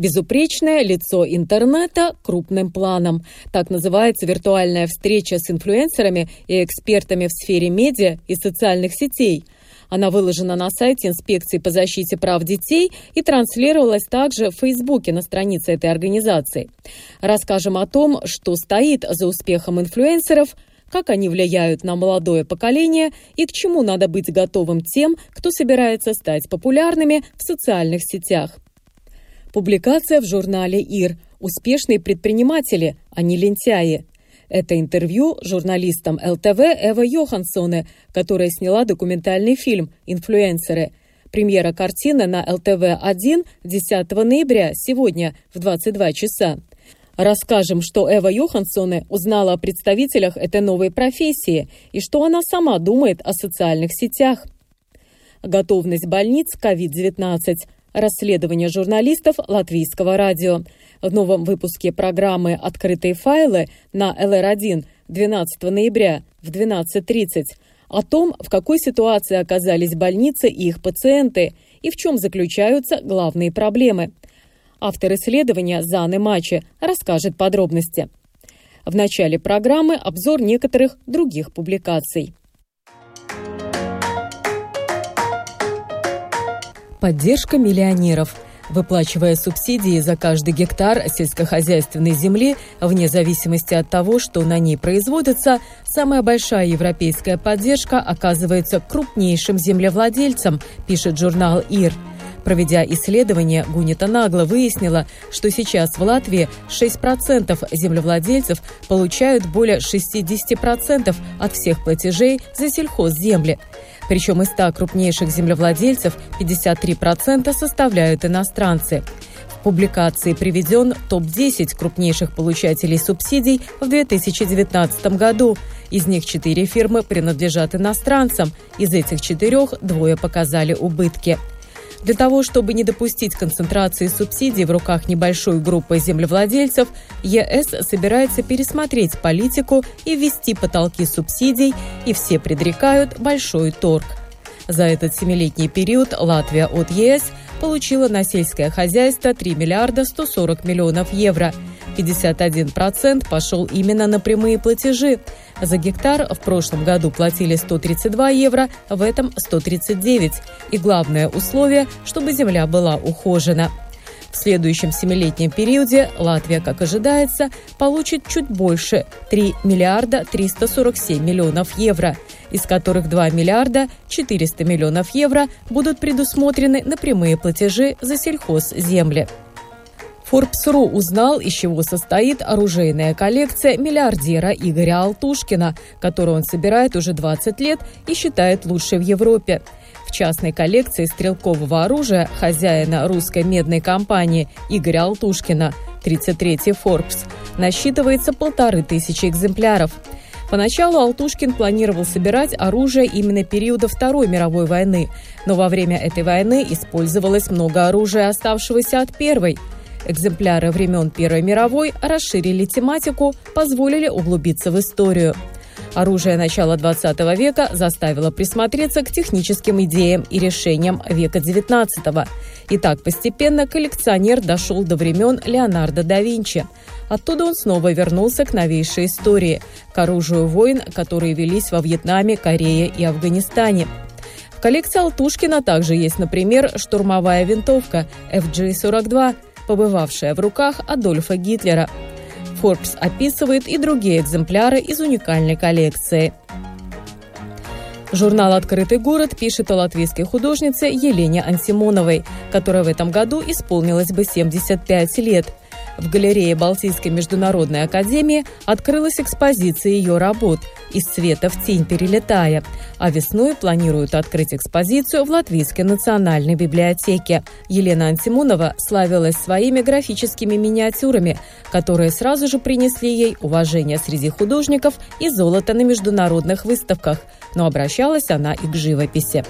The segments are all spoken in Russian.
Безупречное лицо интернета крупным планом. Так называется виртуальная встреча с инфлюенсерами и экспертами в сфере медиа и социальных сетей. Она выложена на сайте Инспекции по защите прав детей и транслировалась также в Фейсбуке на странице этой организации. Расскажем о том, что стоит за успехом инфлюенсеров – как они влияют на молодое поколение и к чему надо быть готовым тем, кто собирается стать популярными в социальных сетях. Публикация в журнале «Ир» «Успешные предприниматели, а не лентяи». Это интервью журналистам ЛТВ Эва Йоханссоне, которая сняла документальный фильм «Инфлюенсеры». Премьера картины на ЛТВ-1 10 ноября, сегодня в 22 часа. Расскажем, что Эва Йоханссоне узнала о представителях этой новой профессии и что она сама думает о социальных сетях. Готовность больниц COVID-19. Расследование журналистов Латвийского радио. В новом выпуске программы «Открытые файлы» на ЛР1 12 ноября в 12.30 о том, в какой ситуации оказались больницы и их пациенты и в чем заключаются главные проблемы – Автор исследования Заны Мачи расскажет подробности. В начале программы обзор некоторых других публикаций. Поддержка миллионеров – выплачивая субсидии за каждый гектар сельскохозяйственной земли, вне зависимости от того, что на ней производится, самая большая европейская поддержка оказывается крупнейшим землевладельцам, пишет журнал ИР – Проведя исследование, Гунита нагло выяснила, что сейчас в Латвии 6% землевладельцев получают более 60% от всех платежей за сельхозземли. Причем из 100 крупнейших землевладельцев 53% составляют иностранцы. В публикации приведен топ-10 крупнейших получателей субсидий в 2019 году. Из них четыре фирмы принадлежат иностранцам. Из этих четырех двое показали убытки. Для того, чтобы не допустить концентрации субсидий в руках небольшой группы землевладельцев, ЕС собирается пересмотреть политику и ввести потолки субсидий, и все предрекают большой торг. За этот семилетний период Латвия от ЕС получила на сельское хозяйство 3 миллиарда 140 миллионов евро. 51% пошел именно на прямые платежи. За гектар в прошлом году платили 132 евро, в этом 139. И главное условие, чтобы земля была ухожена. В следующем семилетнем периоде Латвия, как ожидается, получит чуть больше – 3 миллиарда 347 миллионов евро, из которых 2 миллиарда 400 миллионов евро будут предусмотрены на прямые платежи за сельхозземли. Forbes.ru узнал, из чего состоит оружейная коллекция миллиардера Игоря Алтушкина, которую он собирает уже 20 лет и считает лучшей в Европе. В частной коллекции стрелкового оружия хозяина русской медной компании Игоря Алтушкина, 33-й Forbes, насчитывается полторы тысячи экземпляров. Поначалу Алтушкин планировал собирать оружие именно периода Второй мировой войны, но во время этой войны использовалось много оружия, оставшегося от Первой – Экземпляры времен Первой мировой расширили тематику, позволили углубиться в историю. Оружие начала 20 века заставило присмотреться к техническим идеям и решениям века XIX. И так постепенно коллекционер дошел до времен Леонардо да Винчи. Оттуда он снова вернулся к новейшей истории, к оружию войн, которые велись во Вьетнаме, Корее и Афганистане. В коллекции Алтушкина также есть, например, штурмовая винтовка FG-42, побывавшая в руках Адольфа Гитлера. Forbes описывает и другие экземпляры из уникальной коллекции. Журнал «Открытый город» пишет о латвийской художнице Елене Ансимоновой, которая в этом году исполнилось бы 75 лет. В галерее Балтийской международной академии открылась экспозиция ее работ «Из света в тень перелетая», а весной планируют открыть экспозицию в Латвийской национальной библиотеке. Елена Антимонова славилась своими графическими миниатюрами, которые сразу же принесли ей уважение среди художников и золото на международных выставках, но обращалась она и к живописи.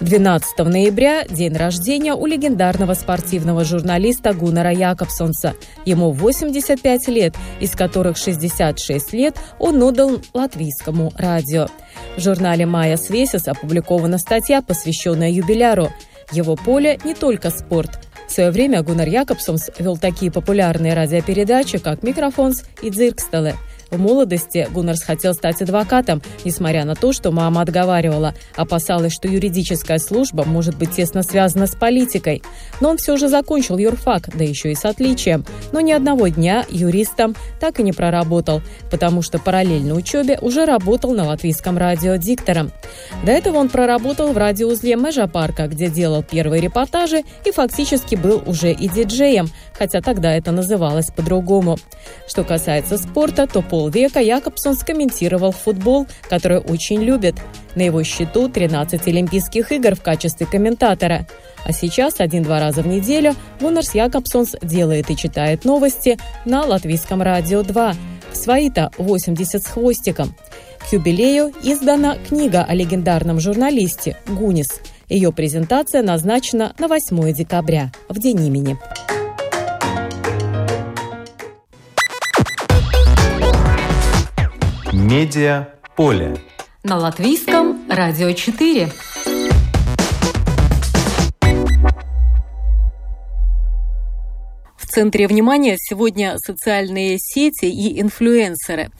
12 ноября – день рождения у легендарного спортивного журналиста Гуннера Якобсонса. Ему 85 лет, из которых 66 лет он отдал латвийскому радио. В журнале «Майя Свесис» опубликована статья, посвященная юбиляру. Его поле не только спорт. В свое время Гуннер Якобсонс вел такие популярные радиопередачи, как «Микрофонс» и «Дзиркстеле». В молодости Гуннерс хотел стать адвокатом, несмотря на то, что мама отговаривала, опасалась, что юридическая служба может быть тесно связана с политикой. Но он все же закончил юрфак, да еще и с отличием. Но ни одного дня юристом так и не проработал, потому что параллельно учебе уже работал на латвийском радио диктором. До этого он проработал в радиоузле Межа Парка, где делал первые репортажи и фактически был уже и диджеем, хотя тогда это называлось по-другому. Что касается спорта, то полвека Якобсон скомментировал футбол, который очень любит. На его счету 13 Олимпийских игр в качестве комментатора. А сейчас один-два раза в неделю Гуннерс Якобсонс делает и читает новости на Латвийском радио 2. Свои-то 80 с хвостиком. К юбилею издана книга о легендарном журналисте Гунис. Ее презентация назначена на 8 декабря, в день имени. Медиа поле. На латвийском радио 4. В центре внимания сегодня социальные сети и инфлюенсеры.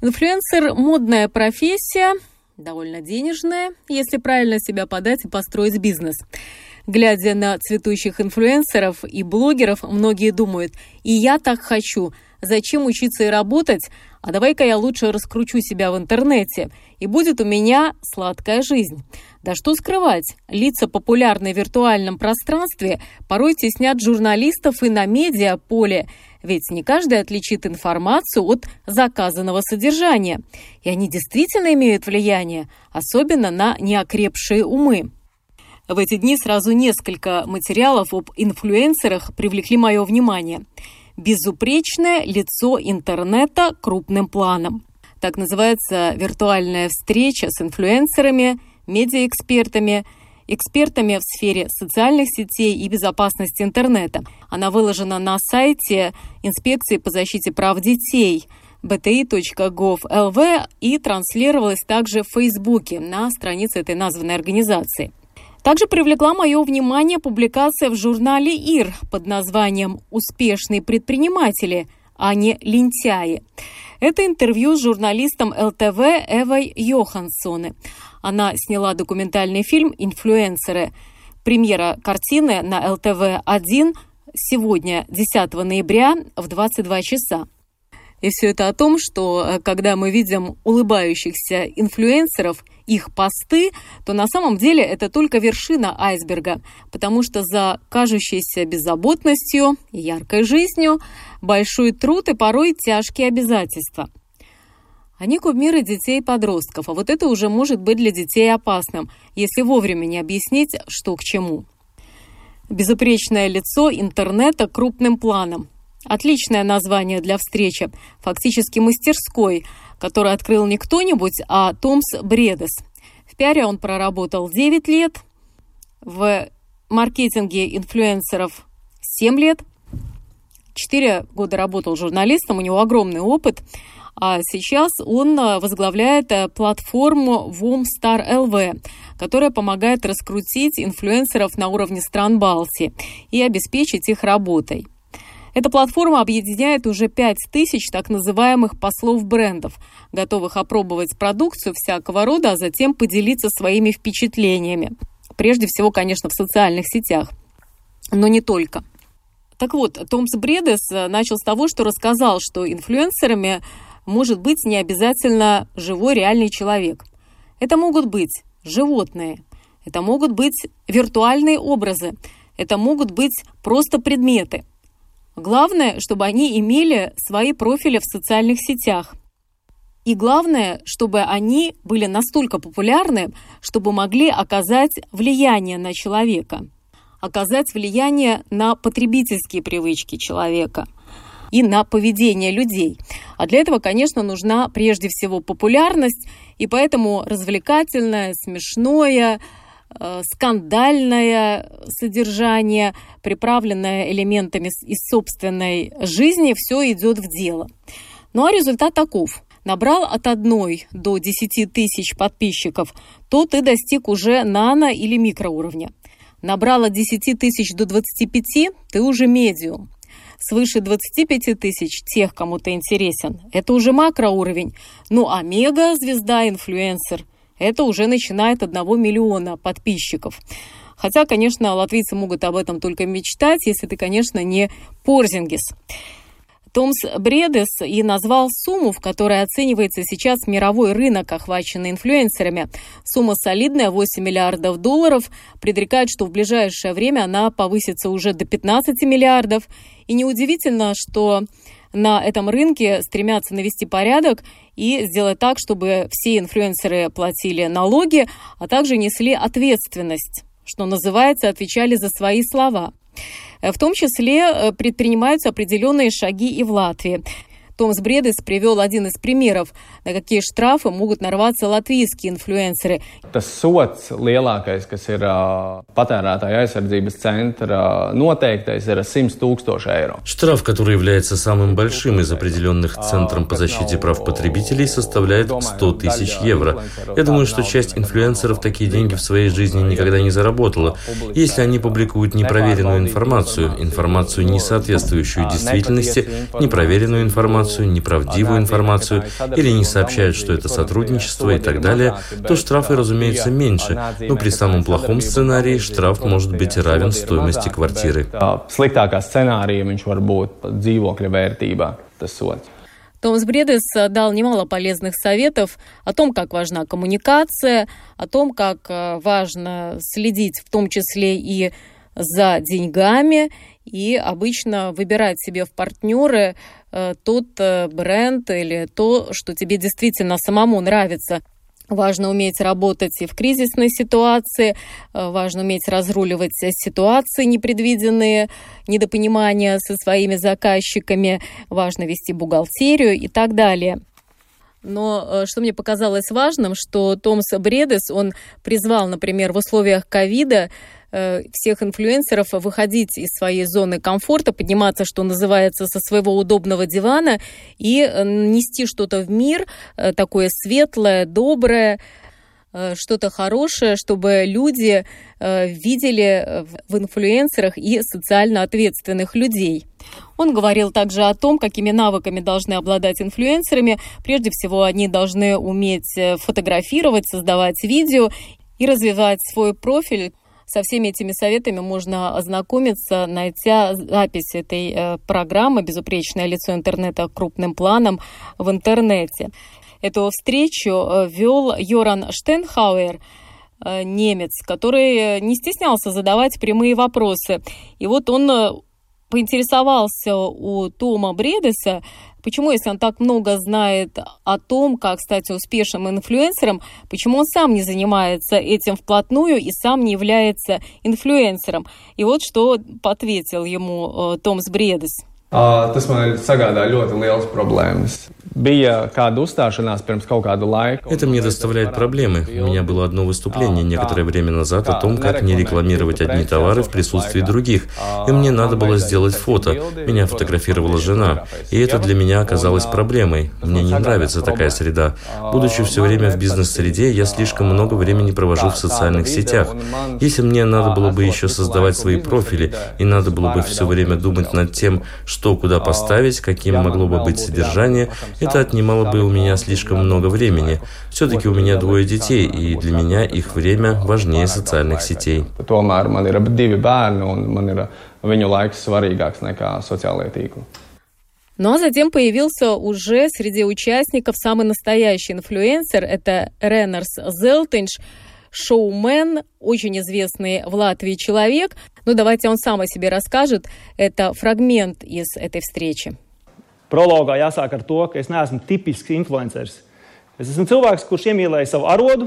Инфлюенсер – модная профессия, довольно денежная, если правильно себя подать и построить бизнес. Глядя на цветущих инфлюенсеров и блогеров, многие думают, и я так хочу, зачем учиться и работать, а давай-ка я лучше раскручу себя в интернете, и будет у меня сладкая жизнь. Да что скрывать, лица, популярные в виртуальном пространстве, порой теснят журналистов и на медиаполе, ведь не каждый отличит информацию от заказанного содержания. И они действительно имеют влияние, особенно на неокрепшие умы. В эти дни сразу несколько материалов об инфлюенсерах привлекли мое внимание – безупречное лицо интернета крупным планом. Так называется виртуальная встреча с инфлюенсерами, медиаэкспертами, экспертами в сфере социальных сетей и безопасности интернета. Она выложена на сайте Инспекции по защите прав детей bti.gov.lv и транслировалась также в Фейсбуке на странице этой названной организации. Также привлекла мое внимание публикация в журнале «Ир» под названием «Успешные предприниматели», а не «Лентяи». Это интервью с журналистом ЛТВ Эвой Йохансоне. Она сняла документальный фильм «Инфлюенсеры». Премьера картины на ЛТВ-1 сегодня, 10 ноября в 22 часа. И все это о том, что э, когда мы видим улыбающихся инфлюенсеров, их посты, то на самом деле это только вершина айсберга, потому что за кажущейся беззаботностью и яркой жизнью большой труд и порой тяжкие обязательства. Они кумиры детей и подростков, а вот это уже может быть для детей опасным, если вовремя не объяснить, что к чему. Безупречное лицо интернета крупным планом – Отличное название для встречи, фактически мастерской, который открыл не кто-нибудь, а Томс Бредес. В пиаре он проработал 9 лет, в маркетинге инфлюенсеров 7 лет, 4 года работал журналистом, у него огромный опыт, а сейчас он возглавляет платформу WOMSTAR LV, которая помогает раскрутить инфлюенсеров на уровне стран Балтии и обеспечить их работой. Эта платформа объединяет уже 5 тысяч так называемых послов брендов, готовых опробовать продукцию всякого рода, а затем поделиться своими впечатлениями. Прежде всего, конечно, в социальных сетях. Но не только. Так вот, Томс Бредес начал с того, что рассказал, что инфлюенсерами может быть не обязательно живой реальный человек. Это могут быть животные, это могут быть виртуальные образы, это могут быть просто предметы – Главное, чтобы они имели свои профили в социальных сетях. И главное, чтобы они были настолько популярны, чтобы могли оказать влияние на человека, оказать влияние на потребительские привычки человека и на поведение людей. А для этого, конечно, нужна прежде всего популярность, и поэтому развлекательное, смешное, скандальное содержание, приправленное элементами из собственной жизни, все идет в дело. Ну а результат таков – набрал от 1 до 10 тысяч подписчиков, то ты достиг уже нано- или микроуровня. Набрал от 10 тысяч до 25, ты уже медиум. Свыше 25 тысяч тех, кому ты интересен, это уже макроуровень. Ну а мега-звезда, инфлюенсер, это уже начинает 1 миллиона подписчиков. Хотя, конечно, латвийцы могут об этом только мечтать, если ты, конечно, не Порзингис. Томс Бредес и назвал сумму, в которой оценивается сейчас мировой рынок, охваченный инфлюенсерами. Сумма солидная, 8 миллиардов долларов. Предрекают, что в ближайшее время она повысится уже до 15 миллиардов. И неудивительно, что на этом рынке стремятся навести порядок и сделать так, чтобы все инфлюенсеры платили налоги, а также несли ответственность, что называется, отвечали за свои слова. В том числе э, предпринимаются определенные шаги и в Латвии. Томс Бредес привел один из примеров, на какие штрафы могут нарваться латвийские инфлюенсеры. Tas sots lielākais, kas ir uh, patērētāja aizsardzības centra noteiktais, ir 100 тысяч евро. Штраф, который является самым большим из определенных Центром по защите прав потребителей, составляет 100 тысяч евро. Я думаю, что часть инфлюенсеров такие деньги в своей жизни никогда не заработала. Если они публикуют непроверенную информацию, информацию, не соответствующую действительности, непроверенную информацию, информацию, неправдивую информацию или не сообщают, что это сотрудничество и так далее, то штрафы, разумеется, меньше, но при самом плохом сценарии штраф может быть равен стоимости квартиры. Томас Бредес дал немало полезных советов о том, как важна коммуникация, о том, как э, важно следить в том числе и за деньгами и обычно выбирать себе в партнеры тот э, бренд или то, что тебе действительно самому нравится. Важно уметь работать и в кризисной ситуации, э, важно уметь разруливать ситуации непредвиденные, недопонимания со своими заказчиками, важно вести бухгалтерию и так далее. Но что мне показалось важным, что Томс Бредес, он призвал, например, в условиях ковида Э, всех инфлюенсеров выходить из своей зоны комфорта, подниматься, что называется, со своего удобного дивана и э, нести что-то в мир э, такое светлое, доброе, что-то хорошее, чтобы люди видели в инфлюенсерах и социально ответственных людей. Он говорил также о том, какими навыками должны обладать инфлюенсерами. Прежде всего, они должны уметь фотографировать, создавать видео и развивать свой профиль со всеми этими советами можно ознакомиться, найдя запись этой э, программы «Безупречное лицо интернета крупным планом» в интернете. Эту встречу э, вел Йоран Штенхауэр, э, немец, который не стеснялся задавать прямые вопросы. И вот он поинтересовался у Тома Бредеса, Почему, если он так много знает о том, как стать успешным инфлюенсером, почему он сам не занимается этим вплотную и сам не является инфлюенсером? И вот что ответил ему э, Томс Бредес. Tas man sagādā ļoti liels laiku. Это мне доставляет проблемы. У меня было одно выступление некоторое время назад о том, как не рекламировать одни товары в присутствии других. И мне надо было сделать фото. Меня фотографировала жена. И это для меня оказалось проблемой. Мне не нравится такая среда. Будучи все время в бизнес-среде, я слишком много времени провожу в социальных сетях. Если мне надо было бы еще создавать свои профили, и надо было бы все время думать над тем, что куда поставить, каким могло бы быть содержание, это отнимало бы у меня слишком много времени. Все-таки у меня двое детей, и для меня их время важнее социальных сетей. Ну а затем появился уже среди участников самый настоящий инфлюенсер, это Ренерс Зелтинш, шоумен, очень известный в Латвии человек. Ну, давайте он сам о себе расскажет. Это фрагмент из этой встречи. Prologā jāsāk ar to, ka es neesmu tipisks influenceris. Es esmu cilvēks, kurš iemīlēja savu arodu,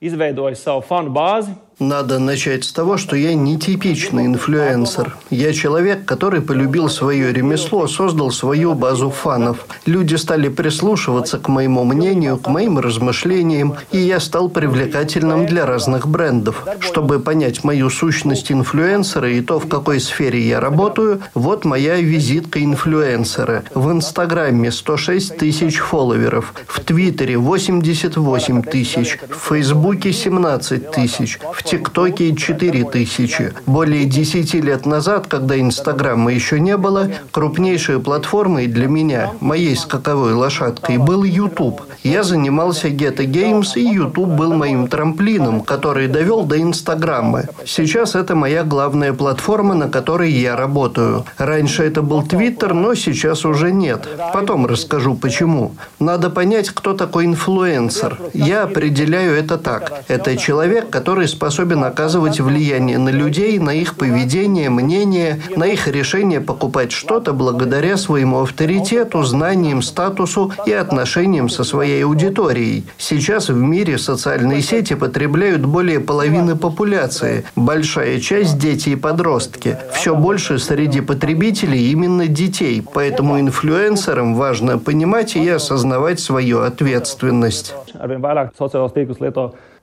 izveidoja savu fanu bāzi, Надо начать с того, что я нетипичный инфлюенсер. Я человек, который полюбил свое ремесло, создал свою базу фанов. Люди стали прислушиваться к моему мнению, к моим размышлениям, и я стал привлекательным для разных брендов. Чтобы понять мою сущность инфлюенсера и то, в какой сфере я работаю, вот моя визитка инфлюенсера. В Инстаграме 106 тысяч фолловеров, в Твиттере 88 тысяч, в Фейсбуке 17 тысяч, в ТикТоке 4 тысячи. Более 10 лет назад, когда Инстаграма еще не было, крупнейшей платформой для меня, моей скаковой лошадкой, был YouTube. Я занимался Geta Games, и YouTube был моим трамплином, который довел до Инстаграма. Сейчас это моя главная платформа, на которой я работаю. Раньше это был Твиттер, но сейчас уже нет. Потом расскажу, почему. Надо понять, кто такой инфлюенсер. Я определяю это так. Это человек, который способен способен оказывать влияние на людей, на их поведение, мнение, на их решение покупать что-то благодаря своему авторитету, знаниям, статусу и отношениям со своей аудиторией. Сейчас в мире социальные сети потребляют более половины популяции. Большая часть – дети и подростки. Все больше среди потребителей именно детей. Поэтому инфлюенсерам важно понимать и осознавать свою ответственность.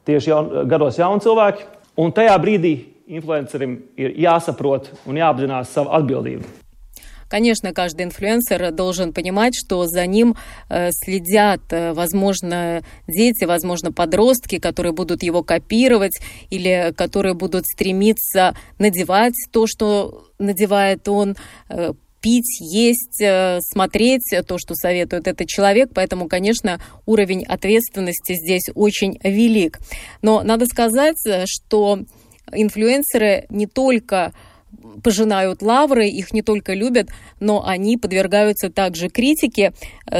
Tieši jaun, gados jauni cilvēki. Un tajā brīdī influencerim ir jāsaprot un jāapzinās savu atbildību. Конечно, каждый инфлюенсер должен понимать, что за ним э, следят, э, возможно, дети, возможно, подростки, которые будут его копировать или которые будут стремиться надевать то, что надевает он, э, пить, есть, э, смотреть то, что советует этот человек. Поэтому, конечно, уровень ответственности здесь очень велик. Но надо сказать, что инфлюенсеры не только пожинают лавры, их не только любят, но они подвергаются также критике.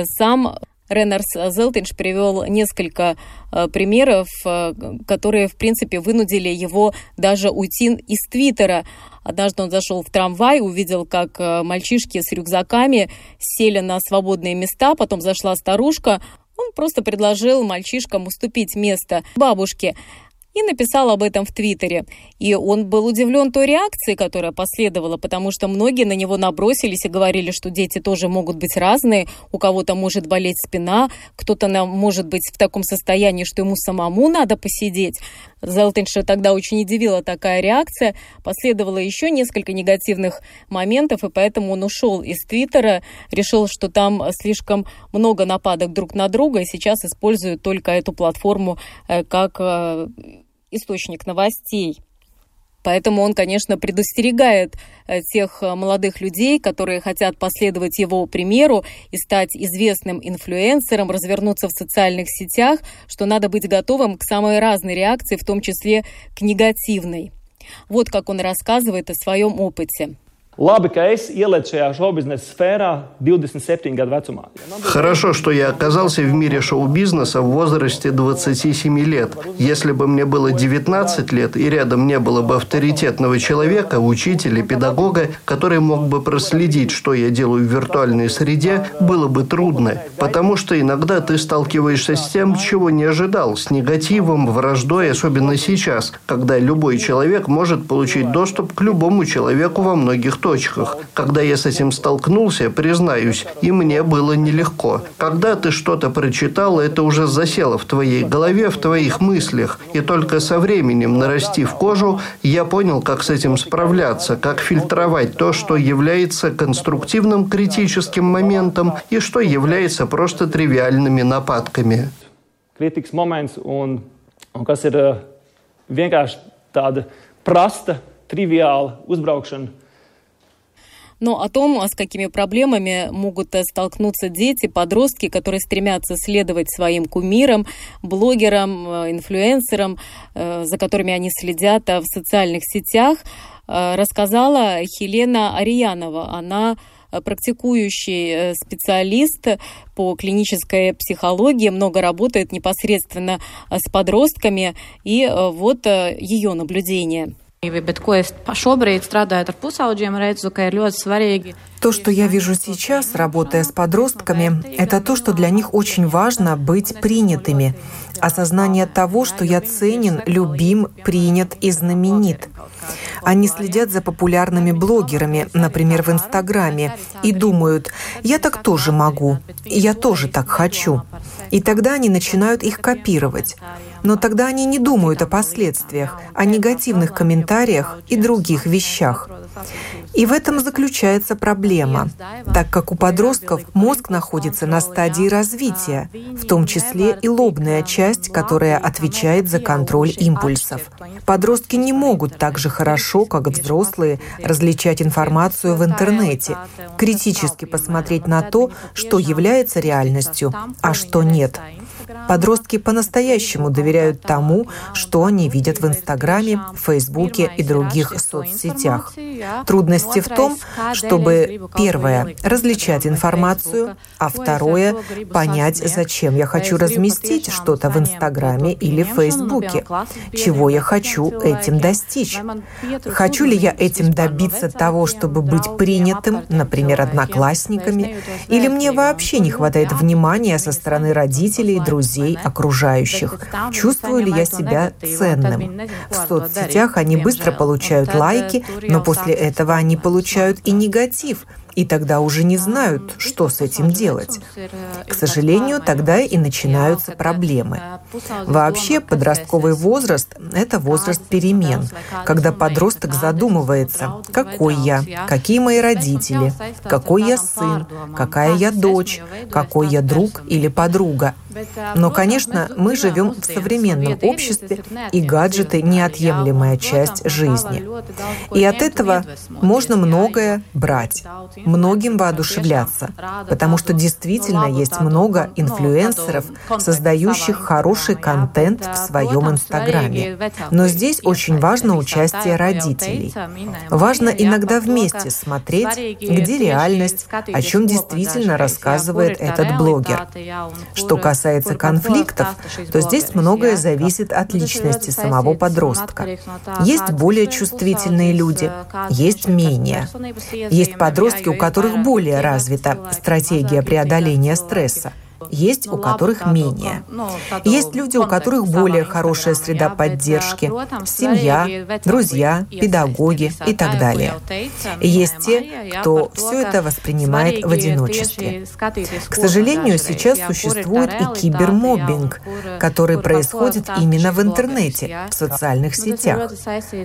Сам Ренарс Зелтинш привел несколько э, примеров, э, которые, в принципе, вынудили его даже уйти из Твиттера. Однажды он зашел в трамвай, увидел, как э, мальчишки с рюкзаками сели на свободные места, потом зашла старушка, он просто предложил мальчишкам уступить место бабушке и написал об этом в Твиттере. И он был удивлен той реакцией, которая последовала, потому что многие на него набросились и говорили, что дети тоже могут быть разные, у кого-то может болеть спина, кто-то может быть в таком состоянии, что ему самому надо посидеть. Зелтинша тогда очень удивила такая реакция. Последовало еще несколько негативных моментов, и поэтому он ушел из Твиттера, решил, что там слишком много нападок друг на друга, и сейчас использует только эту платформу э, как э, источник новостей. Поэтому он, конечно, предостерегает э, тех э, молодых людей, которые хотят последовать его примеру и стать известным инфлюенсером, развернуться в социальных сетях, что надо быть готовым к самой разной реакции, в том числе к негативной. Вот как он рассказывает о своем опыте. Labi, ka es ielēcu šajā šobiznesa сферā 27 gadu vecumā. Хорошо, что я оказался в мире шоу-бизнеса в возрасте 27 лет. Если бы мне было 19 лет и рядом не было бы авторитетного человека, учителя, педагога, который мог бы проследить, что я делаю в виртуальной среде, было бы трудно. Потому что иногда ты сталкиваешься с тем, чего не ожидал, с негативом, враждой, особенно сейчас, когда любой человек может получить доступ к любому человеку во многих точках. Когда я с этим столкнулся, признаюсь, и мне было нелегко. Когда ты что-то прочитал, это уже засело в твоей голове, в твоих мыслях. И только со временем, нарастив кожу, я понял, как с этим справляться, как фильтровать то, что является конструктивным критическим моментом и что является просто тривиальными нападками. Ir vienkārši tāda prasta, triviāla uzbraukšana но о том, с какими проблемами могут э, столкнуться дети, подростки, которые стремятся следовать своим кумирам, блогерам, э, инфлюенсерам, э, за которыми они следят в социальных сетях, рассказала Хелена Ариянова. Она практикующий специалист по клинической психологии, много работает непосредственно с подростками, и вот ее наблюдение. То, что я вижу сейчас, работая с подростками, это то, что для них очень важно быть принятыми. Осознание того, что я ценен, любим, принят и знаменит. Они следят за популярными блогерами, например, в Инстаграме, и думают, я так тоже могу, я тоже так хочу. И тогда они начинают их копировать. Но тогда они не думают о последствиях, о негативных комментариях и других вещах. И в этом заключается проблема, так как у подростков мозг находится на стадии развития, в том числе и лобная часть, которая отвечает за контроль импульсов. Подростки не могут так же хорошо, как взрослые, различать информацию в интернете, критически посмотреть на то, что является реальностью, а что нет. Подростки по-настоящему доверяют тому, что они видят в Инстаграме, Фейсбуке и других соцсетях. Трудности в том, чтобы, первое, различать информацию, а второе, понять, зачем я хочу разместить что-то в Инстаграме или Фейсбуке, чего я хочу этим достичь. Хочу ли я этим добиться того, чтобы быть принятым, например, одноклассниками, или мне вообще не хватает внимания со стороны родителей друзей окружающих? Чувствую ли я себя ценным? В соцсетях они быстро получают лайки, но после этого они получают и негатив – и тогда уже не знают, что с этим делать. К сожалению, тогда и начинаются проблемы. Вообще, подростковый возраст – это возраст перемен, когда подросток задумывается, какой я, какие мои родители, какой я сын, какая я дочь, какой я друг или подруга. Но, конечно, мы живем в современном обществе, и гаджеты – неотъемлемая часть жизни. И от этого можно многое брать многим воодушевляться, потому что действительно есть много инфлюенсеров, создающих хороший контент в своем Инстаграме. Но здесь очень важно участие родителей. Важно иногда вместе смотреть, где реальность, о чем действительно рассказывает этот блогер. Что касается конфликтов, то здесь многое зависит от личности самого подростка. Есть более чувствительные люди, есть менее. Есть подростки, у которых более развита стратегия преодоления стресса есть у которых менее. Есть люди, у которых более хорошая среда поддержки, семья, друзья, педагоги и так далее. Есть те, кто все это воспринимает в одиночестве. К сожалению, сейчас существует и кибермоббинг, который происходит именно в интернете, в социальных сетях.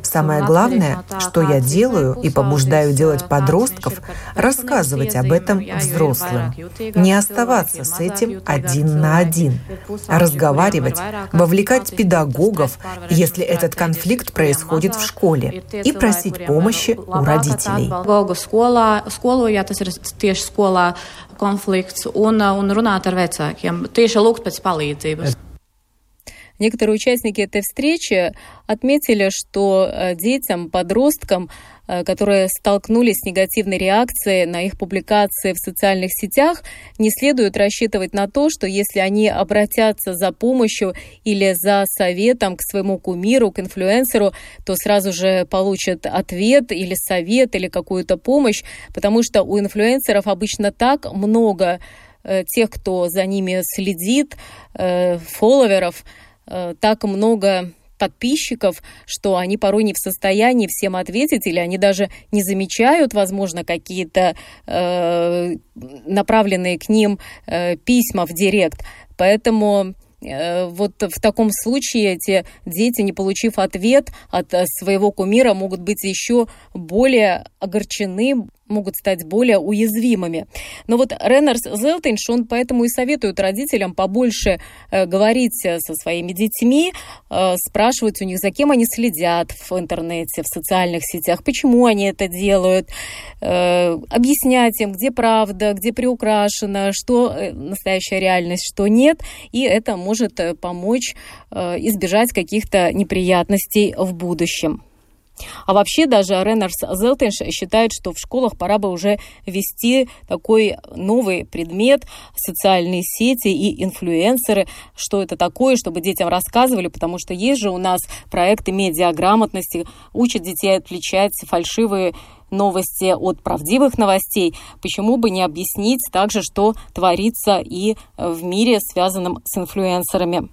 Самое главное, что я делаю и побуждаю делать подростков, рассказывать об этом взрослым, не оставаться с этим один на один, разговаривать, вовлекать педагогов, если этот конфликт происходит в школе, и просить помощи у родителей. konflikts un, un runāt ar vecākiem, tieši lūgt pēc palīdzības. Некоторые участники этой встречи отметили, что э, детям, подросткам, которые столкнулись с негативной реакцией на их публикации в социальных сетях, не следует рассчитывать на то, что если они обратятся за помощью или за советом к своему кумиру, к инфлюенсеру, то сразу же получат ответ или совет или какую-то помощь, потому что у инфлюенсеров обычно так много э, тех, кто за ними следит, фолловеров, Э, так много подписчиков, что они порой не в состоянии всем ответить, или они даже не замечают, возможно, какие-то э, направленные к ним э, письма в директ. Поэтому э, вот в таком случае эти дети, не получив ответ от э, своего кумира, могут быть еще более огорчены, могут стать более уязвимыми. Но вот Реннерс Зелтинш, он поэтому и советует родителям побольше э, говорить со своими детьми, э, спрашивать у них, за кем они следят в интернете, в социальных сетях, почему они это делают, э, объяснять им, где правда, где приукрашено, что э, настоящая реальность, что нет, и это может э, помочь э, избежать каких-то неприятностей в будущем. А вообще даже Реннерс Зелтенш считает, что в школах пора бы уже ввести такой новый предмет социальные сети и инфлюенсеры, что это такое, чтобы детям рассказывали, потому что есть же у нас проекты медиаграмотности, учат детей отличать фальшивые новости от правдивых новостей, почему бы не объяснить также, что творится и в мире, связанном с инфлюенсерами.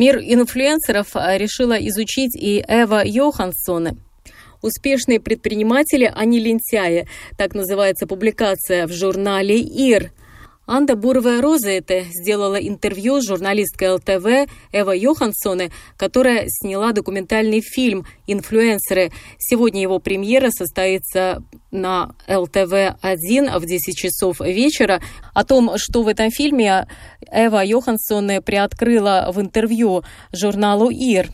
Мир инфлюенсеров решила изучить и Эва Йоханссон. «Успешные предприниматели, а не лентяи». Так называется публикация в журнале «ИР». Анда Буровая Розаэте сделала интервью с журналисткой ЛТВ Эва Йохансоне, которая сняла документальный фильм «Инфлюенсеры». Сегодня его премьера состоится на ЛТВ-1 в 10 часов вечера. О том, что в этом фильме Эва Йоханссон приоткрыла в интервью журналу «Ир».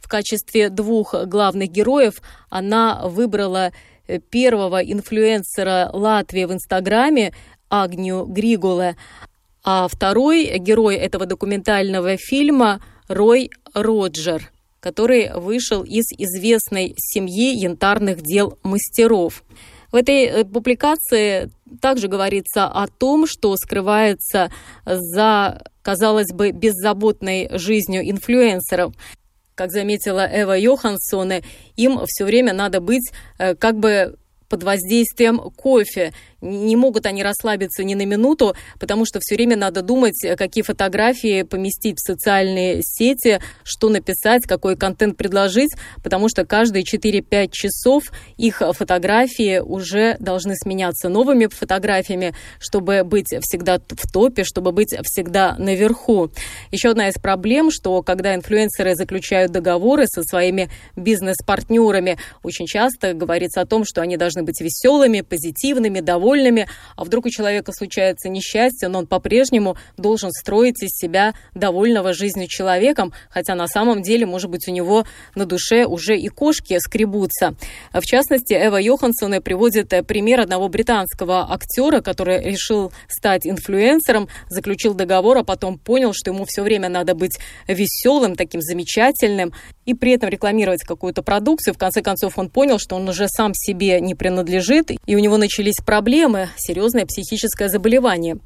В качестве двух главных героев она выбрала первого инфлюенсера Латвии в Инстаграме Агню Григоле, а второй герой этого документального фильма Рой Роджер, который вышел из известной семьи янтарных дел мастеров. В этой э, публикации также говорится о том, что скрывается за, казалось бы, беззаботной жизнью инфлюенсеров. Как заметила Эва Йоханссон, им все время надо быть э, как бы под воздействием кофе не могут они расслабиться ни на минуту, потому что все время надо думать, какие фотографии поместить в социальные сети, что написать, какой контент предложить, потому что каждые 4-5 часов их фотографии уже должны сменяться новыми фотографиями, чтобы быть всегда в топе, чтобы быть всегда наверху. Еще одна из проблем, что когда инфлюенсеры заключают договоры со своими бизнес-партнерами, очень часто говорится о том, что они должны быть веселыми, позитивными, довольными, довольными, а вдруг у человека случается несчастье, но он по-прежнему должен строить из себя довольного жизнью человеком, хотя на самом деле, может быть, у него на душе уже и кошки скребутся. В частности, Эва Йоханссон приводит э, пример одного британского актера, который решил стать инфлюенсером, заключил договор, а потом понял, что ему все время надо быть веселым, таким замечательным, и при этом рекламировать какую-то продукцию. В конце концов, он понял, что он уже сам себе не принадлежит, и у него начались проблемы, проблемы, серьезное психическое заболевание.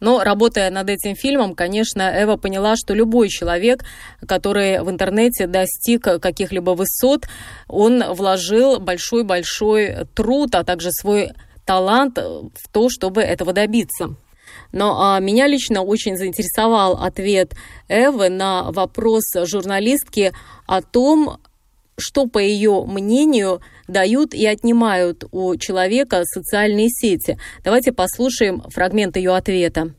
Но работая над этим фильмом, конечно, Эва поняла, что любой человек, который в интернете достиг каких-либо высот, он вложил большой-большой труд, а также свой талант в то, чтобы этого добиться. Но а, меня лично очень заинтересовал ответ Эвы на вопрос журналистки о том, что, по ее мнению, дают и отнимают у человека социальные сети. Давайте послушаем фрагмент ее ответа.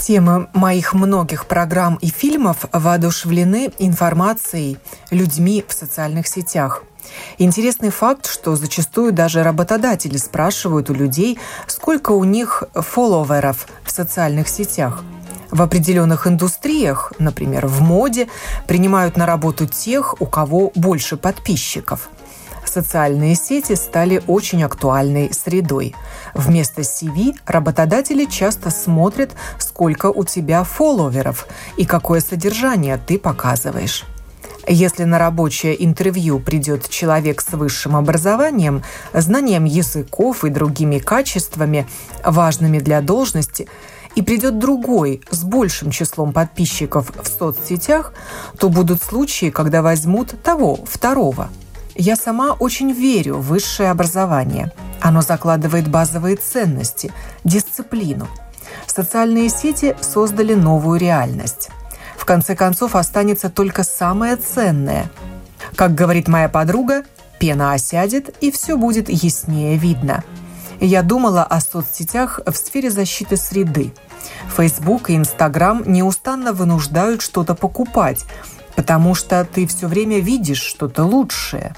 Темы моих многих программ и фильмов воодушевлены информацией, людьми в социальных сетях. Интересный факт, что зачастую даже работодатели спрашивают у людей, сколько у них фолловеров в социальных сетях – в определенных индустриях, например, в моде, принимают на работу тех, у кого больше подписчиков. Социальные сети стали очень актуальной средой. Вместо CV работодатели часто смотрят, сколько у тебя фолловеров и какое содержание ты показываешь. Если на рабочее интервью придет человек с высшим образованием, знанием языков и другими качествами, важными для должности – и придет другой с большим числом подписчиков в соцсетях, то будут случаи, когда возьмут того, второго. Я сама очень верю в высшее образование. Оно закладывает базовые ценности, дисциплину. Социальные сети создали новую реальность. В конце концов останется только самое ценное. Как говорит моя подруга, пена осядет, и все будет яснее видно. Я думала о соцсетях в сфере защиты среды – Facebook и Instagram неустанно вынуждают что-то покупать, потому что ты все время видишь что-то лучшее.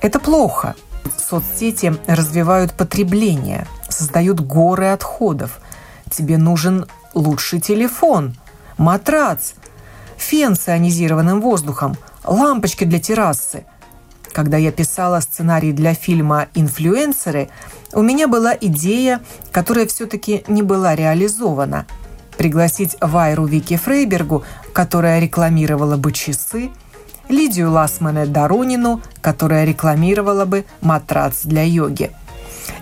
Это плохо. Соцсети развивают потребление, создают горы отходов. Тебе нужен лучший телефон, матрац, фен с ионизированным воздухом, лампочки для террасы. Когда я писала сценарий для фильма «Инфлюенсеры», у меня была идея, которая все-таки не была реализована – пригласить Вайру Вики Фрейбергу которая рекламировала бы часы, Лидию Ласмане Доронину, которая рекламировала бы матрац для йоги.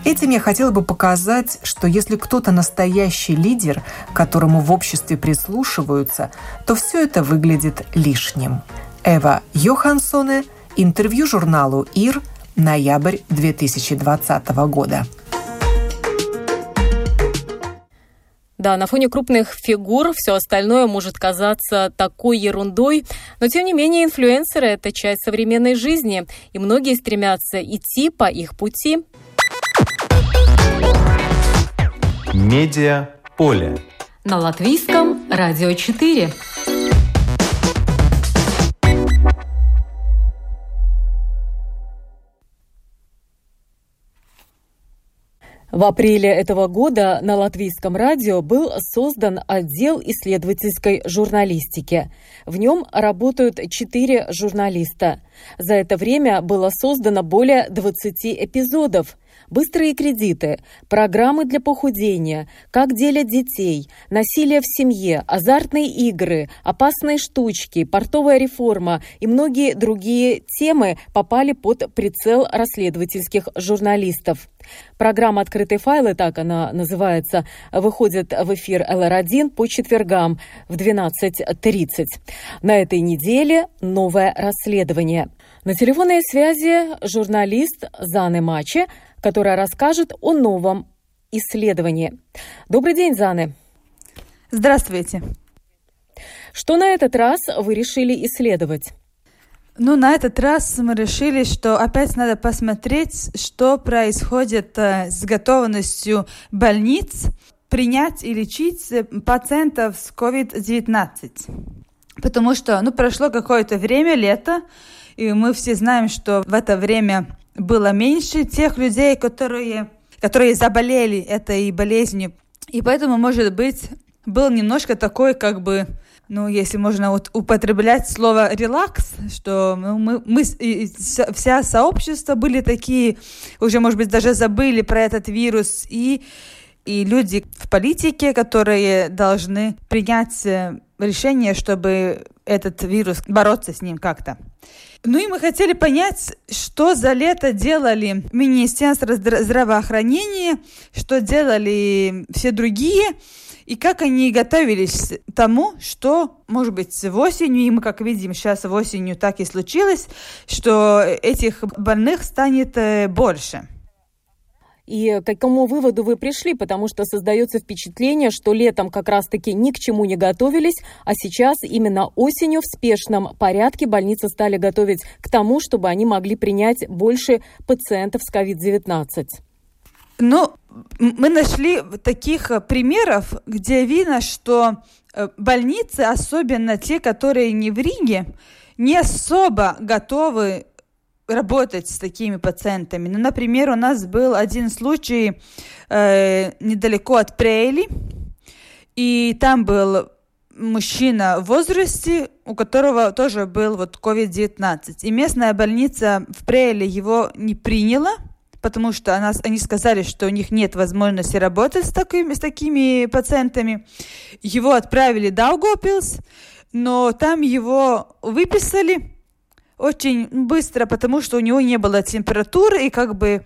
Этим я хотела бы показать, что если кто-то настоящий лидер, которому в обществе прислушиваются, то все это выглядит лишним. Эва Йохансоне, интервью журналу «Ир», ноябрь 2020 года. Да, на фоне крупных фигур все остальное может казаться такой ерундой, но тем не менее инфлюенсеры – это часть современной жизни, и многие стремятся идти по их пути. Медиа поле. На латвийском радио 4. В апреле этого года на латвийском радио был создан отдел исследовательской журналистики. В нем работают четыре журналиста. За это время было создано более 20 эпизодов – быстрые кредиты, программы для похудения, как делят детей, насилие в семье, азартные игры, опасные штучки, портовая реформа и многие другие темы попали под прицел расследовательских журналистов. Программа «Открытые файлы», так она называется, выходит в эфир ЛР1 по четвергам в 12.30. На этой неделе новое расследование. На телефонной связи журналист Заны Мачи, которая расскажет о новом исследовании. Добрый день, Заны. Здравствуйте. Что на этот раз вы решили исследовать? Ну, на этот раз мы решили, что опять надо посмотреть, что происходит э, с готовностью больниц принять и лечить пациентов с COVID-19. Потому что, ну, прошло какое-то время, лето, и мы все знаем, что в это время было меньше тех людей, которые, которые заболели этой болезнью. И поэтому, может быть, был немножко такой, как бы, ну, если можно вот употреблять слово релакс, что мы, мы и вся сообщество были такие, уже, может быть, даже забыли про этот вирус, и, и люди в политике, которые должны принять э, решение, чтобы этот вирус, бороться с ним как-то. Ну и мы хотели понять, что за лето делали Министерство здравоохранения, что делали все другие, и как они готовились к тому, что, может быть, в осенью, и мы, как видим, сейчас в осенью так и случилось, что этих больных станет э, больше. И к какому выводу вы пришли? Потому что создается впечатление, что летом как раз-таки ни к чему не готовились, а сейчас именно осенью в спешном порядке больницы стали готовить к тому, чтобы они могли принять больше пациентов с COVID-19. Ну, мы нашли таких примеров, где видно, что э, больницы, особенно те, которые не в Риге, не особо готовы работать с такими пациентами. Ну, например, у нас был один случай э, недалеко от Прейли, и там был мужчина в возрасте, у которого тоже был вот COVID-19. И местная больница в Прейле его не приняла, потому что она, они сказали, что у них нет возможности работать с такими, с такими пациентами. Его отправили в Даугопилс, но там его выписали, очень быстро, потому что у него не было температуры и как бы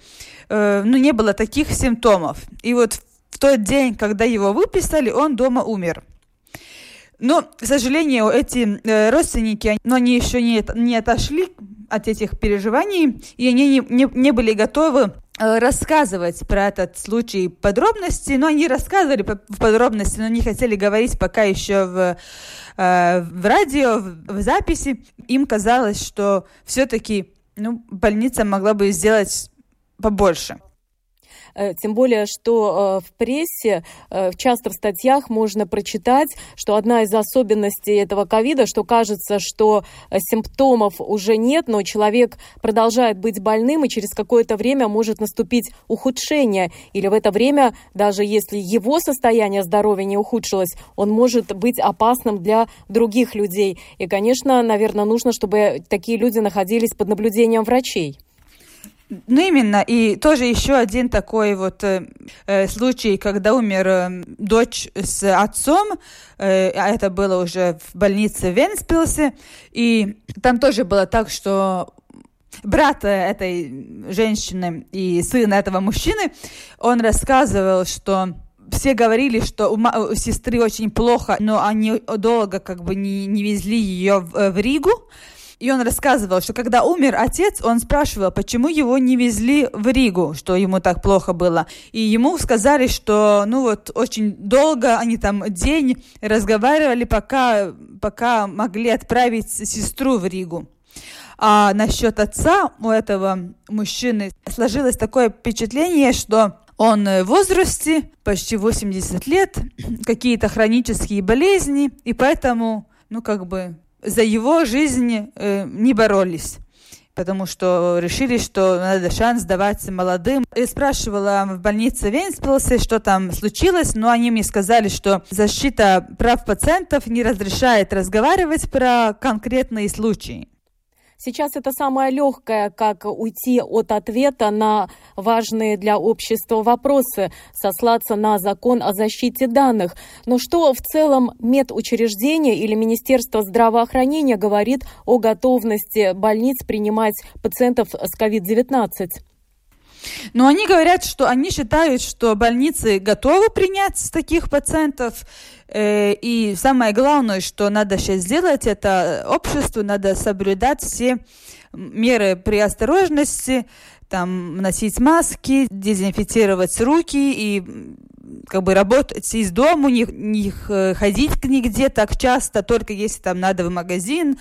э, ну, не было таких симптомов. И вот в тот день, когда его выписали, он дома умер. Но, к сожалению, эти э, родственники, но они еще не, не отошли от этих переживаний, и они не, не, не были готовы рассказывать про этот случай подробности, но они рассказывали в подробности, но не хотели говорить пока еще в Э, в радио, в записи, им казалось, что все-таки ну, больница могла бы сделать побольше. Э, тем более, что э, в прессе, э, часто в статьях можно прочитать, что одна из особенностей этого ковида, что кажется, что симптомов уже нет, но человек продолжает быть больным, и через какое-то время может наступить ухудшение. Или в это время, даже если его состояние здоровья не ухудшилось, он может быть опасным для других людей. И, конечно, наверное, нужно, чтобы такие люди находились под наблюдением врачей. Ну, именно. И тоже еще один такой вот э, э, случай, когда умер э, дочь с отцом, э, а это было уже в больнице в Венспилсе, и там тоже было так, что брат этой женщины и сын этого мужчины, он рассказывал, что все говорили, что у, у сестры очень плохо, но они долго как бы не, не везли ее в, э, в Ригу. И он рассказывал, что когда умер отец, он спрашивал, почему его не везли в Ригу, что ему так плохо было. И ему сказали, что, ну вот, очень долго они там день разговаривали, пока, пока могли отправить сестру в Ригу. А насчет отца у этого мужчины сложилось такое впечатление, что он в возрасте, почти 80 лет, какие-то хронические болезни, и поэтому, ну, как бы, за его жизнь э, не боролись потому что решили, что надо шанс давать молодым. Я спрашивала в больнице Венспилсе, что там случилось, но они мне сказали, что защита прав пациентов не разрешает разговаривать про конкретные случаи. Сейчас это самое легкое, как уйти от ответа на важные для общества вопросы, сослаться на закон о защите данных. Но что в целом медучреждение или Министерство здравоохранения говорит о готовности больниц принимать пациентов с COVID-19? Но они говорят, что они считают, что больницы готовы принять таких пациентов. Э, и самое главное, что надо сейчас сделать, это обществу надо соблюдать все меры при осторожности, там, носить маски, дезинфицировать руки и как бы работать из дома, не, не ходить нигде так часто, только если там надо в магазин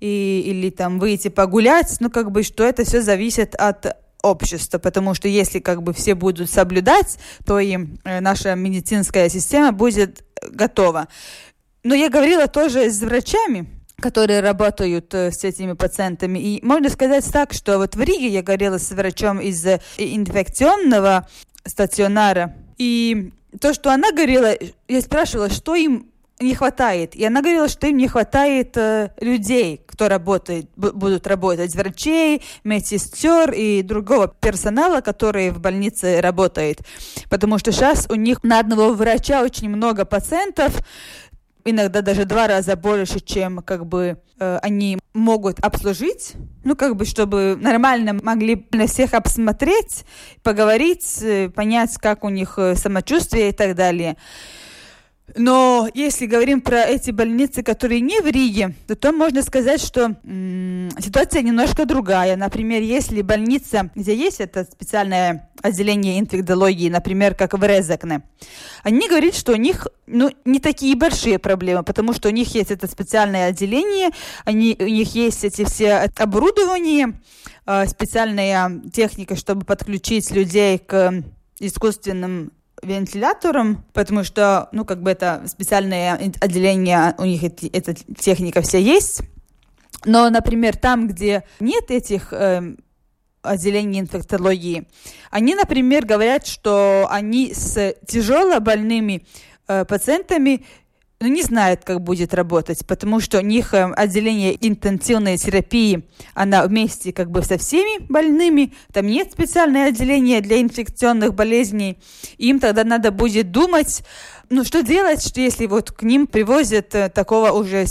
и, или там выйти погулять, ну как бы что это все зависит от общества, потому что если как бы все будут соблюдать, то и э, наша медицинская система будет готова. Но я говорила тоже с врачами, которые работают э, с этими пациентами. И можно сказать так, что вот в Риге я говорила с врачом из э, инфекционного стационара, и то, что она говорила, я спрашивала, что им не хватает. И она говорила, что им не хватает э, людей, кто работает, будут работать, врачей, медсестер и другого персонала, который в больнице работает. Потому что сейчас у них на одного врача очень много пациентов, иногда даже два раза больше, чем как бы э, они могут обслужить, ну как бы чтобы нормально могли на всех обсмотреть, поговорить, э, понять, как у них э, самочувствие и так далее. Но если говорим про эти больницы, которые не в Риге, то, то можно сказать, что м- ситуация немножко другая. Например, если больница, где есть это специальное отделение инфектологии, например, как в Резекне, они говорят, что у них ну, не такие большие проблемы, потому что у них есть это специальное отделение, они, у них есть эти все оборудования, э, специальная техника, чтобы подключить людей к искусственным вентилятором, потому что, ну, как бы это специальное отделение, у них эта техника вся есть. Но, например, там, где нет этих э, отделений инфектологии, они, например, говорят, что они с тяжело больными э, пациентами ну, не знают, как будет работать, потому что у них э, отделение интенсивной терапии, она вместе как бы со всеми больными, там нет специального отделения для инфекционных болезней, им тогда надо будет думать, ну, что делать, что если вот к ним привозят э, такого уже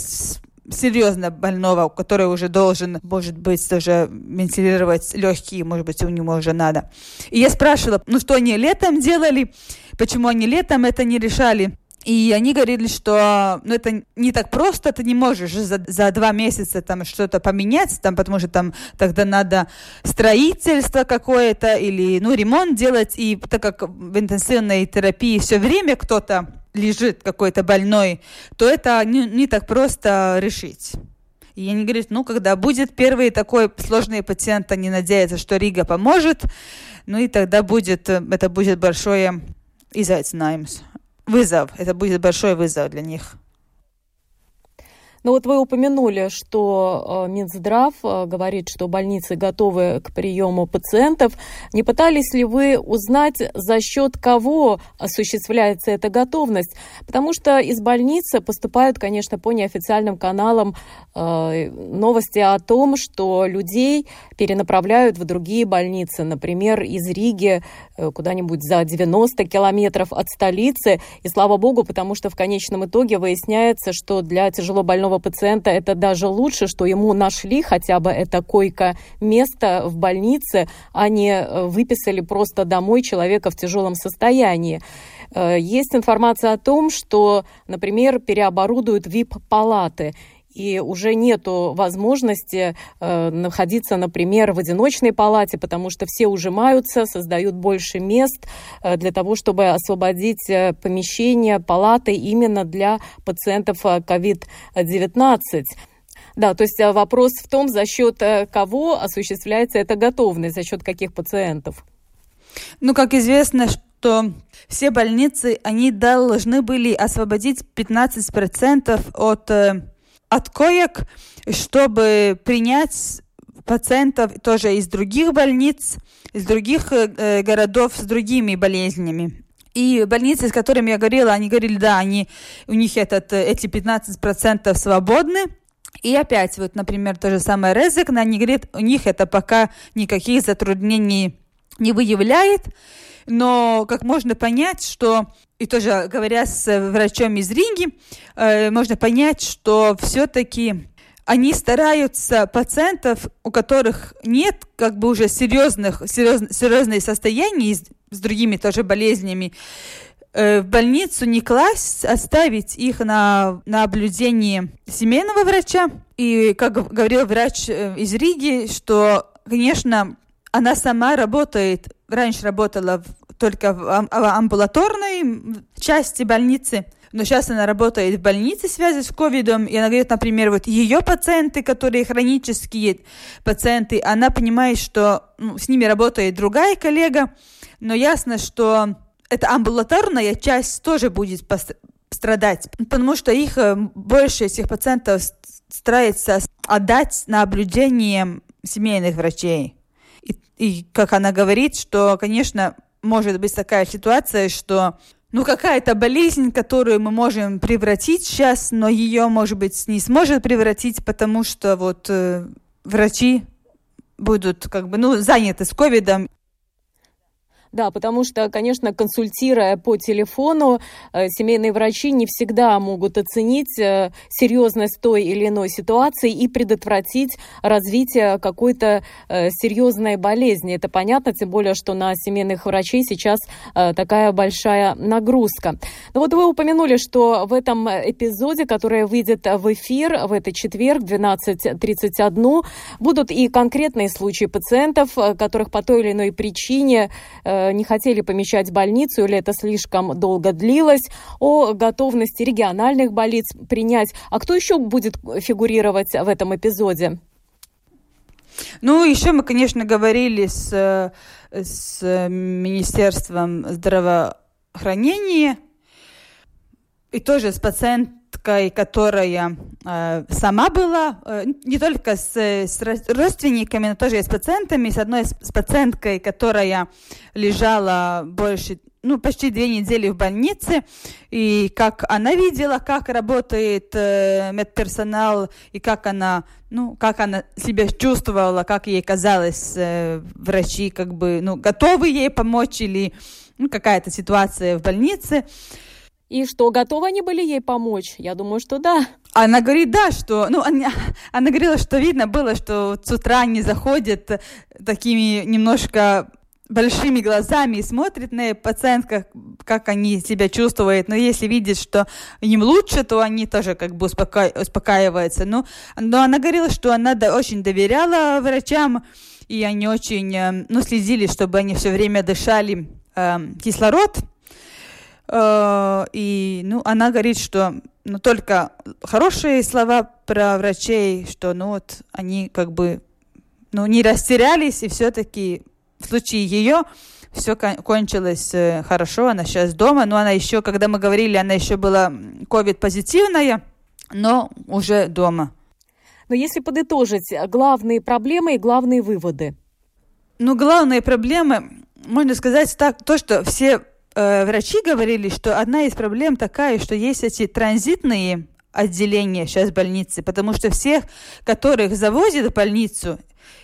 серьезно больного, который уже должен, может быть, тоже вентилировать легкие, может быть, у него уже надо. И я спрашивала, ну, что они летом делали, почему они летом это не решали. И они говорили, что ну, это не так просто, ты не можешь за, за два месяца там что-то поменять, там, потому что там тогда надо строительство какое-то или ну, ремонт делать. И так как в интенсивной терапии все время кто-то лежит какой-то больной, то это не, не так просто решить. И они говорят, ну, когда будет первый такой сложный пациент, они надеются, что Рига поможет, ну и тогда будет, это будет большое изaicinājums вызов. Это будет большой вызов для них. Ну вот вы упомянули, что э, Минздрав э, говорит, что больницы готовы к приему пациентов. Не пытались ли вы узнать, за счет кого осуществляется эта готовность? Потому что из больницы поступают, конечно, по неофициальным каналам э, новости о том, что людей перенаправляют в другие больницы, например, из Риги куда-нибудь за 90 километров от столицы. И слава богу, потому что в конечном итоге выясняется, что для тяжело больного больного пациента это даже лучше, что ему нашли хотя бы это койко-место в больнице, а не э, выписали просто домой человека в тяжелом состоянии. Э, есть информация о том, что, например, переоборудуют ВИП-палаты и уже нету возможности э, находиться, например, в одиночной палате, потому что все ужимаются, создают больше мест э, для того, чтобы освободить э, помещения, палаты именно для пациентов COVID-19. Э, да, то есть э, вопрос в том, за счет кого осуществляется эта готовность, за счет каких пациентов. Ну, как известно, что все больницы, они должны были освободить 15% от от коек, чтобы принять пациентов тоже из других больниц, из других э, городов с другими болезнями. И больницы, с которыми я говорила, они говорили, да, они, у них этот, эти 15% свободны. И опять, вот, например, то же самое Резек, они говорят, у них это пока никаких затруднений не выявляет. Но как можно понять, что, и тоже говоря с врачом из Риги, э, можно понять, что все-таки они стараются пациентов, у которых нет как бы уже серьезных, серьез, серьезных состояний с, с другими тоже болезнями, э, в больницу не класть, оставить их на, на наблюдение семейного врача. И, как говорил врач э, из Риги, что, конечно, она сама работает раньше работала в, только в, амбулаторной части больницы, но сейчас она работает в больнице в связи с ковидом, и она говорит, например, вот ее пациенты, которые хронические пациенты, она понимает, что ну, с ними работает другая коллега, но ясно, что эта амбулаторная часть тоже будет страдать, потому что их э, больше этих пациентов старается отдать на наблюдение семейных врачей. И, и как она говорит, что, конечно, может быть такая ситуация, что ну, какая-то болезнь, которую мы можем превратить сейчас, но ее, может быть, не сможет превратить, потому что вот э, врачи будут как бы, ну, заняты с ковидом, да, потому что, конечно, консультируя по телефону, э, семейные врачи не всегда могут оценить э, серьезность той или иной ситуации и предотвратить развитие какой-то э, серьезной болезни. Это понятно, тем более, что на семейных врачей сейчас такая большая нагрузка. Но вот вы упомянули, что в этом эпизоде, который выйдет в эфир в этот четверг 12.31, будут и конкретные случаи пациентов, которых по той или иной причине не хотели помещать больницу или это слишком долго длилось, о готовности региональных больниц принять. А кто еще будет фигурировать в этом эпизоде? Ну, еще мы, конечно, говорили с, с Министерством здравоохранения и тоже с пациентом девушкой, которая э, сама была, э, не только с, с родственниками, но тоже и с пациентами, с одной с, с пациенткой, которая лежала больше ну, почти две недели в больнице, и как она видела, как работает э, медперсонал, и как она, ну, как она себя чувствовала, как ей казалось, э, врачи как бы, ну, готовы ей помочь, или ну, какая-то ситуация в больнице. И что, готовы они были ей помочь? Я думаю, что да. Она говорит, да, что... Ну, она, она говорила, что видно было, что с утра они заходят такими немножко большими глазами и смотрит на пациентов, как они себя чувствуют. Но если видит, что им лучше, то они тоже как бы успока... успокаиваются. Ну, но она говорила, что она очень доверяла врачам, и они очень э, ну, следили, чтобы они все время дышали э, кислород, Э, и ну, она говорит, что ну, только хорошие слова про врачей, что ну вот они как бы ну, не растерялись, и все-таки в случае ее все кончилось э, хорошо, она сейчас дома, но она еще, когда мы говорили, она еще была ковид-позитивная, но уже дома. Но если подытожить главные проблемы и главные выводы. Ну, главные проблемы, можно сказать так, то, что все э, врачи говорили, что одна из проблем такая, что есть эти транзитные отделения сейчас больницы, потому что всех, которых завозят в больницу,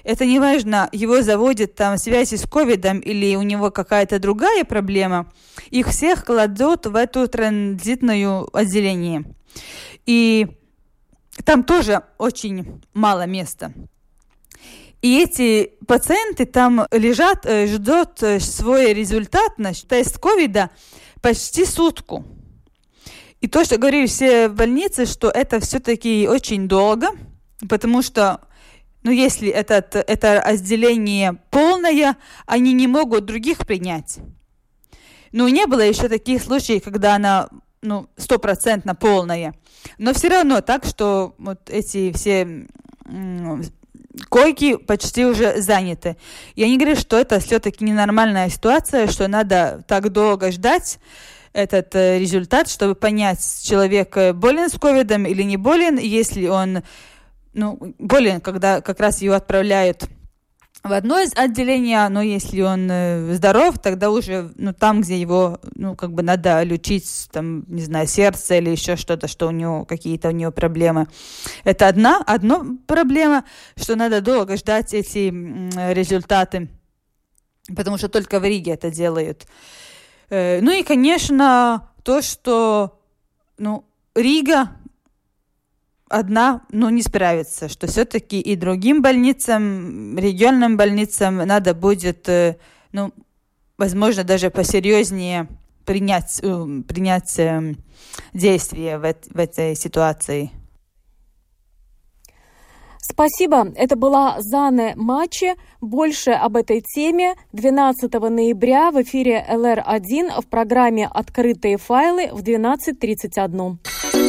это не важно, его заводят там в связи с ковидом или у него какая-то другая проблема, их всех кладут в эту транзитную отделение. И там тоже очень мало места. И эти пациенты там лежат, э, ждут э, свой результат на тест ковида почти сутку. И то, что говорили все в больнице, что это все-таки очень долго, потому что ну, если этот, это разделение полное, они не могут других принять. Ну, не было еще таких случаев, когда она ну, стопроцентно полная. Но все равно так, что вот эти все койки почти уже заняты. Я не говорю, что это все-таки ненормальная ситуация, что надо так долго ждать этот э, результат, чтобы понять, человек э, болен с ковидом или не болен. Если он ну, болен, когда как раз его отправляют в одно из отделений, но если он э, здоров, тогда уже ну, там, где его, ну, как бы надо лечить, там, не знаю, сердце или еще что-то, что у него какие-то у него проблемы. Это одна, одна проблема, что надо долго ждать эти результаты, потому что только в Риге это делают. Э, ну и, конечно, то, что, ну, Рига одна ну, не справится, что все-таки и другим больницам, региональным больницам надо будет, э, ну, возможно, даже посерьезнее принять, э, принять э, действия в, в этой ситуации. Спасибо. Это была Зане Мачи. Больше об этой теме 12 ноября в эфире ЛР1 в программе «Открытые файлы» в 12.31.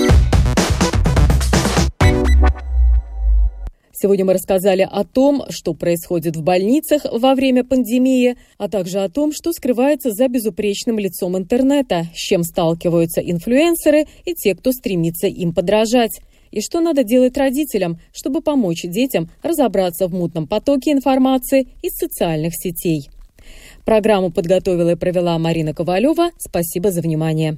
Сегодня мы рассказали о том, что происходит в больницах во время пандемии, а также о том, что скрывается за безупречным лицом интернета, с чем сталкиваются инфлюенсеры и те, кто стремится им подражать. И что надо делать родителям, чтобы помочь детям разобраться в мутном потоке информации из социальных сетей. Программу подготовила и провела Марина Ковалева. Спасибо за внимание.